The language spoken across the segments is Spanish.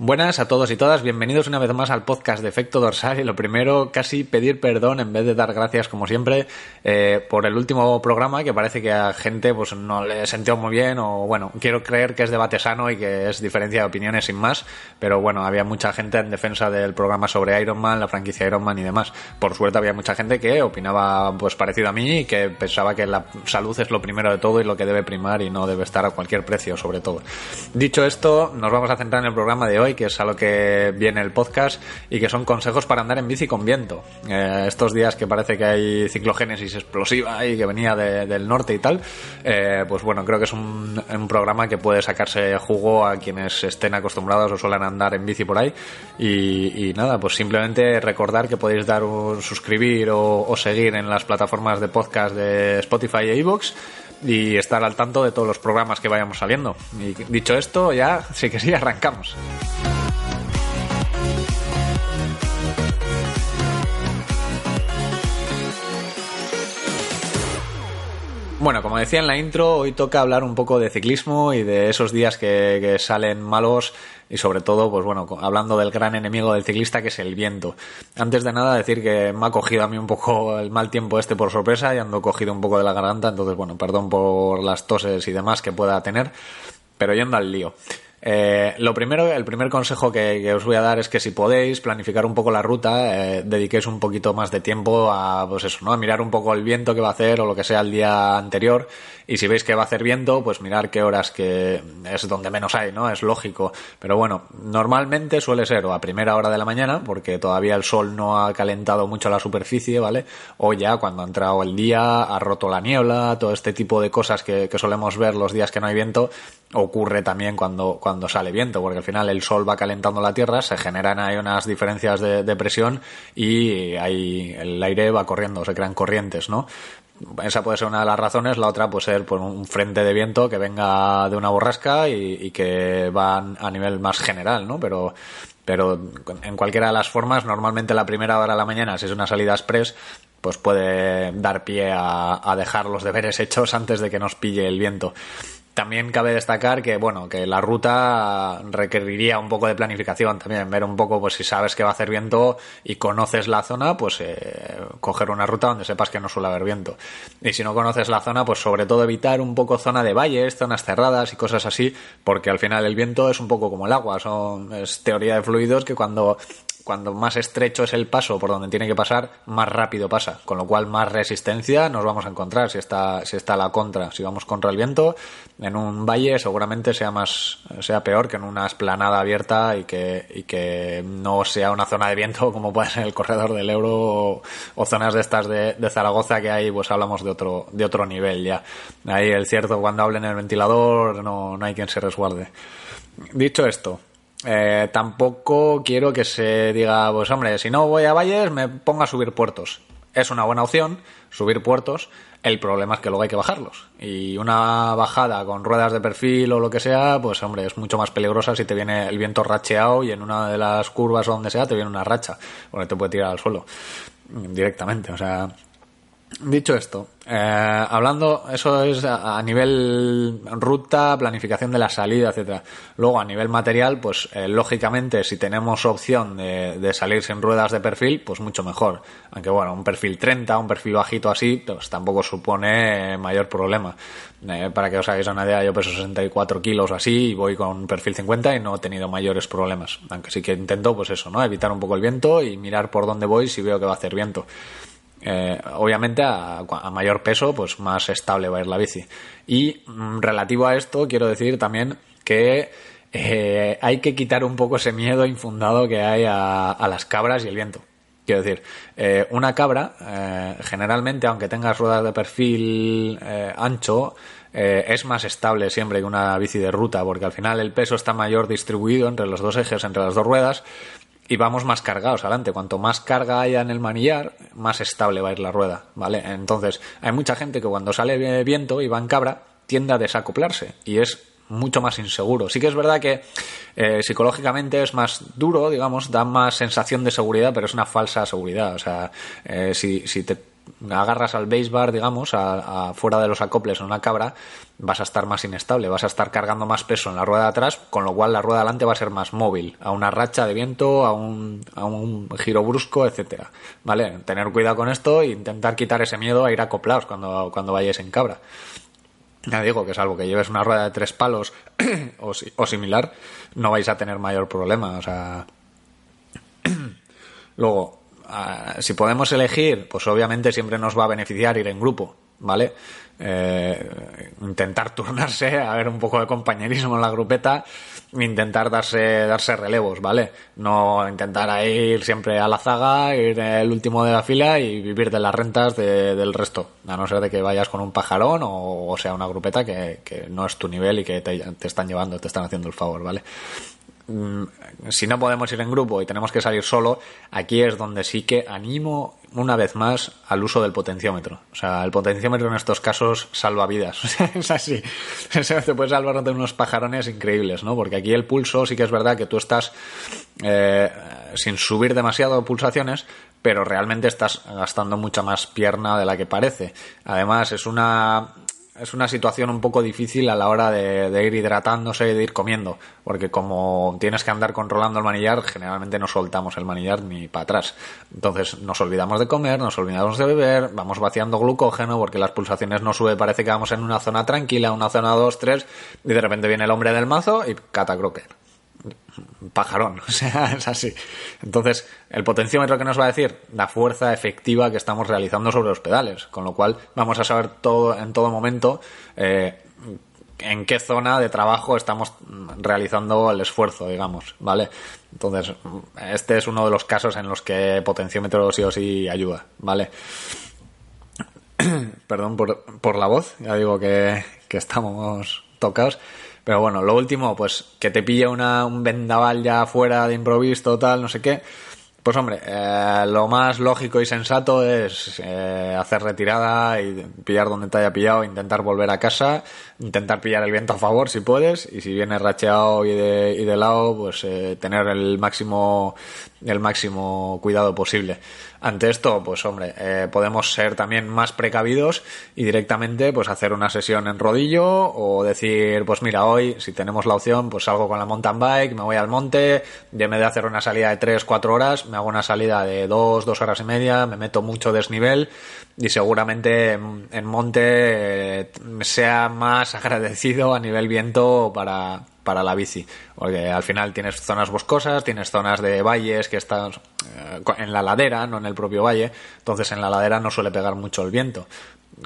Buenas a todos y todas, bienvenidos una vez más al podcast de Efecto Dorsal y lo primero casi pedir perdón en vez de dar gracias como siempre eh, por el último programa que parece que a gente pues no le sentió muy bien o bueno, quiero creer que es debate sano y que es diferencia de opiniones sin más, pero bueno, había mucha gente en defensa del programa sobre Iron Man, la franquicia Iron Man y demás. Por suerte había mucha gente que opinaba pues parecido a mí y que pensaba que la salud es lo primero de todo y lo que debe primar y no debe estar a cualquier precio sobre todo. Dicho esto, nos vamos a centrar en el programa de hoy que es a lo que viene el podcast, y que son consejos para andar en bici con viento. Eh, estos días que parece que hay ciclogénesis explosiva y que venía del norte y tal, eh, pues bueno, creo que es un, programa que puede sacarse jugo a quienes estén acostumbrados o suelen andar en bici por ahí. Y, nada, pues simplemente recordar que podéis dar un suscribir o, o seguir en las plataformas de podcast de Spotify e iVoox y estar al tanto de todos los programas que vayamos saliendo. Y dicho esto, ya sí que sí, arrancamos. Bueno, como decía en la intro, hoy toca hablar un poco de ciclismo y de esos días que, salen malos y sobre todo, pues bueno, hablando del gran enemigo del ciclista que es el viento. Antes de nada decir que me ha cogido a mí un poco el mal tiempo este por sorpresa y ando cogido un poco de la garganta, entonces bueno, perdón por las toses y demás que pueda tener, pero yendo al lío. Eh, lo primero, el primer consejo que, os voy a dar es que si podéis planificar un poco la ruta, eh, dediquéis un poquito más de tiempo a, pues eso, ¿no? A mirar un poco el viento que va a hacer o lo que sea el día anterior. Y si veis que va a hacer viento, pues mirar qué horas que es donde menos hay, ¿no? Es lógico. Pero bueno, normalmente suele ser o a primera hora de la mañana, porque todavía el sol no ha calentado mucho la superficie, ¿vale? O ya cuando ha entrado el día, ha roto la niebla, todo este tipo de cosas que, que solemos ver los días que no hay viento, ocurre también cuando, cuando sale viento, porque al final el sol va calentando la tierra, se generan ahí unas diferencias de, presión y ahí el aire va corriendo, se crean corrientes, ¿no? Esa puede ser una de las razones, la otra puede ser por un frente de viento que venga de una borrasca y, que va a nivel más general, ¿no? Pero, pero en cualquiera de las formas, normalmente la primera hora de la mañana, si es una salida express, pues puede dar pie a dejar los deberes hechos antes de que nos pille el viento. También cabe destacar que, bueno, que la ruta requeriría un poco de planificación también, ver un poco, pues si sabes que va a hacer viento y conoces la zona, pues eh, coger una ruta donde sepas que no suele haber viento. Y si no conoces la zona, pues sobre todo evitar un poco zona de valles, zonas cerradas y cosas así, porque al final el viento es un poco como el agua, son, es teoría de fluidos que cuando cuando más estrecho es el paso por donde tiene que pasar, más rápido pasa, con lo cual más resistencia nos vamos a encontrar si está, si está la contra, si vamos contra el viento, en un valle seguramente sea más, sea peor que en una esplanada abierta y que, y que no sea una zona de viento como puede ser el corredor del Euro o, zonas de estas de, de, Zaragoza que ahí pues hablamos de otro, de otro nivel ya. Ahí el cierto cuando hablen en el ventilador no, no hay quien se resguarde. Dicho esto, eh, tampoco quiero que se diga, pues hombre, si no voy a valles, me ponga a subir puertos. Es una buena opción, subir puertos. El problema es que luego hay que bajarlos. Y una bajada con ruedas de perfil o lo que sea, pues hombre, es mucho más peligrosa si te viene el viento racheado y en una de las curvas o donde sea te viene una racha, porque te puede tirar al suelo directamente. O sea, Dicho esto, eh, hablando, eso es a, nivel ruta, planificación de la salida, etcétera. Luego, a nivel material, pues eh, lógicamente, si tenemos opción de, salir sin ruedas de perfil, pues mucho mejor. Aunque bueno, un perfil 30, un perfil bajito así, pues tampoco supone mayor problema. Eh, para que os hagáis una idea, yo peso 64 kilos así y voy con perfil 50 y no he tenido mayores problemas. Aunque sí que intento, pues eso, ¿no? Evitar un poco el viento y mirar por dónde voy si veo que va a hacer viento. Eh, obviamente a, mayor peso pues más estable va a ir la bici. Y mm, relativo a esto quiero decir también que eh, hay que quitar un poco ese miedo infundado que hay a, las cabras y el viento. Quiero decir eh, una cabra generalmente aunque tengas ruedas de perfil ancho es más estable siempre que una bici de ruta, porque al final el peso está mayor distribuido entre los dos ejes, entre las dos ruedas, y vamos más cargados adelante. Cuanto más carga haya en el manillar, más estable va a ir la rueda, ¿vale? Entonces, hay mucha gente que cuando sale viento y va en cabra, tiende a desacoplarse y es mucho más inseguro. Sí que es verdad que eh, psicológicamente es más duro, digamos, da más sensación de seguridad, pero es una falsa seguridad. O sea, eh, si, si te agarras al base bar, digamos, a, fuera de los acoples en una cabra, vas a estar más inestable, vas a estar cargando más peso en la rueda de atrás, con lo cual la rueda delante va a ser más móvil, a una racha de viento, a un, a un giro brusco, etcétera. ¿Vale? Tener cuidado con esto e intentar quitar ese miedo a ir acoplados cuando, cuando vayáis en cabra. Ya digo que salvo que lleves una rueda de tres palos o, o similar, no vais a tener mayor problema. O sea. Luego, ah, si podemos elegir, pues obviamente siempre nos va a beneficiar ir en grupo, ¿vale? Eh, intentar turnarse, a ver un poco de compañerismo en la grupeta, intentar darse, darse relevos, ¿vale? No intentar ir siempre a la zaga, ir el último de la fila y vivir de las rentas del resto, a no ser de que vayas con un pajarón o, sea una grupeta que, no es tu nivel y que te, te están llevando, te están haciendo el favor, ¿vale? Si no podemos ir en grupo y tenemos que salir solo, aquí es donde sí que animo una vez más al uso del potenciómetro. O sea, el potenciómetro en estos casos salva vidas. es así. Te puede salvar de unos pajarones increíbles, ¿no? Porque aquí el pulso sí que es verdad que tú estás eh, sin subir demasiado pulsaciones, pero realmente estás gastando mucha más pierna de la que parece. Además, es una es una situación un poco difícil a la hora de, ir hidratándose y de ir comiendo, porque como tienes que andar controlando el manillar, generalmente no soltamos el manillar ni para atrás. Entonces nos olvidamos de comer, nos olvidamos de beber, vamos vaciando glucógeno porque las pulsaciones no sube, parece que vamos en una zona tranquila, una zona 2, 3, y de repente viene el hombre del mazo y catacroque pajarón, o sea, es así. Entonces, el potenciómetro que nos va a decir la fuerza efectiva que estamos realizando sobre los pedales, con lo cual vamos a saber todo en todo momento eh, en qué zona de trabajo estamos realizando el esfuerzo, digamos, ¿vale? Entonces, este es uno de los casos en los que potenciómetro sí o sí ayuda, ¿vale? Perdón por, por la voz, ya digo que, que estamos tocados. Pero bueno, lo último, pues que te pille una, un vendaval ya fuera de improviso, tal, no sé qué. Pues hombre, eh, lo más lógico y sensato es eh, hacer retirada y pillar donde te haya pillado, intentar volver a casa, intentar pillar el viento a favor si puedes y si viene racheado y de, y de lado, pues eh, tener el máximo el máximo cuidado posible. Ante esto, pues hombre, eh, podemos ser también más precavidos y directamente pues hacer una sesión en rodillo o decir, pues mira, hoy si tenemos la opción, pues salgo con la mountain bike, me voy al monte, en de hacer una salida de 3, 4 horas, me hago una salida de 2, 2 horas y media, me meto mucho desnivel y seguramente en, monte eh, sea más agradecido a nivel viento para para la bici, porque al final tienes zonas boscosas, tienes zonas de valles que están eh, en la ladera, no en el propio valle, entonces en la ladera no suele pegar mucho el viento,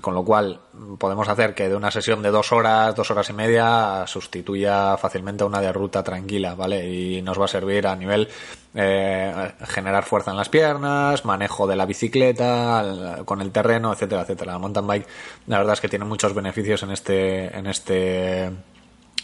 con lo cual podemos hacer que de una sesión de dos horas, dos horas y media sustituya fácilmente a una de ruta tranquila, ¿vale? Y nos va a servir a nivel eh, generar fuerza en las piernas, manejo de la bicicleta, con el terreno, etcétera, etcétera. La mountain bike, la verdad es que tiene muchos beneficios en este, en este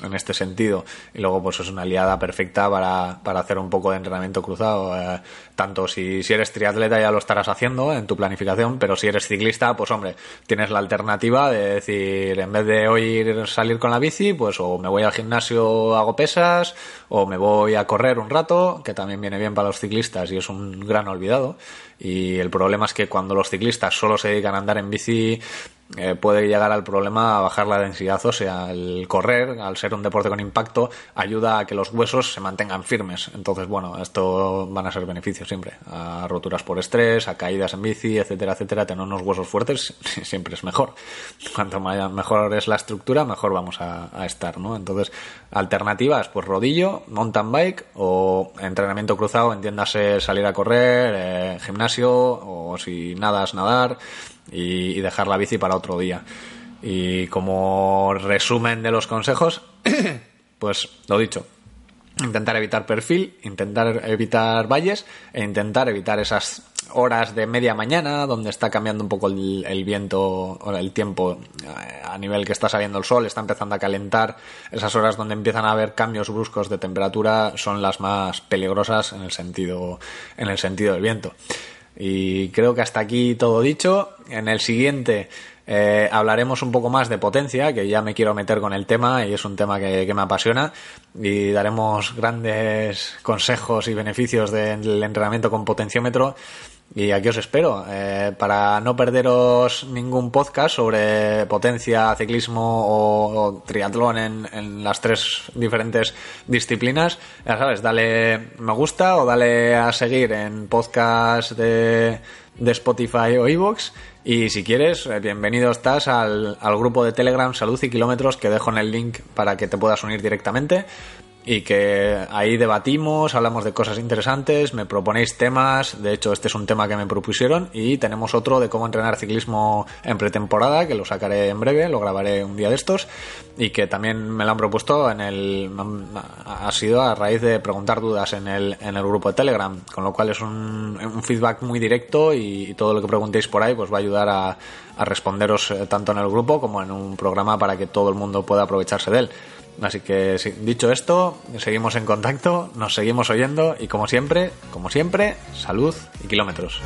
en este sentido. Y luego, pues es una aliada perfecta para, para hacer un poco de entrenamiento cruzado. Eh, tanto si, si eres triatleta ya lo estarás haciendo en tu planificación, pero si eres ciclista, pues hombre, tienes la alternativa de decir, en vez de hoy salir con la bici, pues o me voy al gimnasio, hago pesas, o me voy a correr un rato, que también viene bien para los ciclistas y es un gran olvidado. Y el problema es que cuando los ciclistas solo se dedican a andar en bici, eh, puede llegar al problema a bajar la densidad ósea. El correr, al ser un deporte con impacto, ayuda a que los huesos se mantengan firmes. Entonces, bueno, esto van a ser beneficios siempre. A roturas por estrés, a caídas en bici, etcétera, etcétera. Tener unos huesos fuertes siempre es mejor. Cuanto mejor es la estructura, mejor vamos a, estar, ¿no? Entonces, alternativas, pues rodillo, mountain bike o entrenamiento cruzado, entiéndase salir a correr, eh, gimnasio o si nadas, nadar y, dejar la bici para otro día. Y como resumen de los consejos, pues lo dicho, intentar evitar perfil, intentar evitar valles e intentar evitar esas horas de media mañana donde está cambiando un poco el, viento o el tiempo eh, a nivel que está saliendo el sol, está empezando a calentar. Esas horas donde empiezan a haber cambios bruscos de temperatura son las más peligrosas en el sentido, en el sentido del viento. Y creo que hasta aquí todo dicho. En el siguiente eh, hablaremos un poco más de potencia, que ya me quiero meter con el tema y es un tema que, me apasiona. Y daremos grandes consejos y beneficios del entrenamiento con potenciómetro. Y aquí os espero eh, para no perderos ningún podcast sobre potencia, ciclismo o, triatlón en, las tres diferentes disciplinas. Ya sabes, dale me gusta o dale a seguir en podcast de, Spotify o iVoox. Y si quieres, eh, bienvenido estás al grupo de Telegram Salud y Kilómetros que dejo en el link para que te puedas unir directamente y que ahí debatimos, hablamos de cosas interesantes, me proponéis temas, de hecho este es un tema que me propusieron y tenemos otro de cómo entrenar ciclismo en pretemporada que lo sacaré en breve, lo grabaré un día de estos y que también me lo han propuesto en el ha sido a raíz de preguntar dudas en el, en el grupo de Telegram, con lo cual es un, un feedback muy directo y, todo lo que preguntéis por ahí pues va a ayudar a, a responderos eh, tanto en el grupo como en un programa para que todo el mundo pueda aprovecharse de él. Así que dicho esto, seguimos en contacto, nos seguimos oyendo y como siempre, como siempre, salud y kilómetros.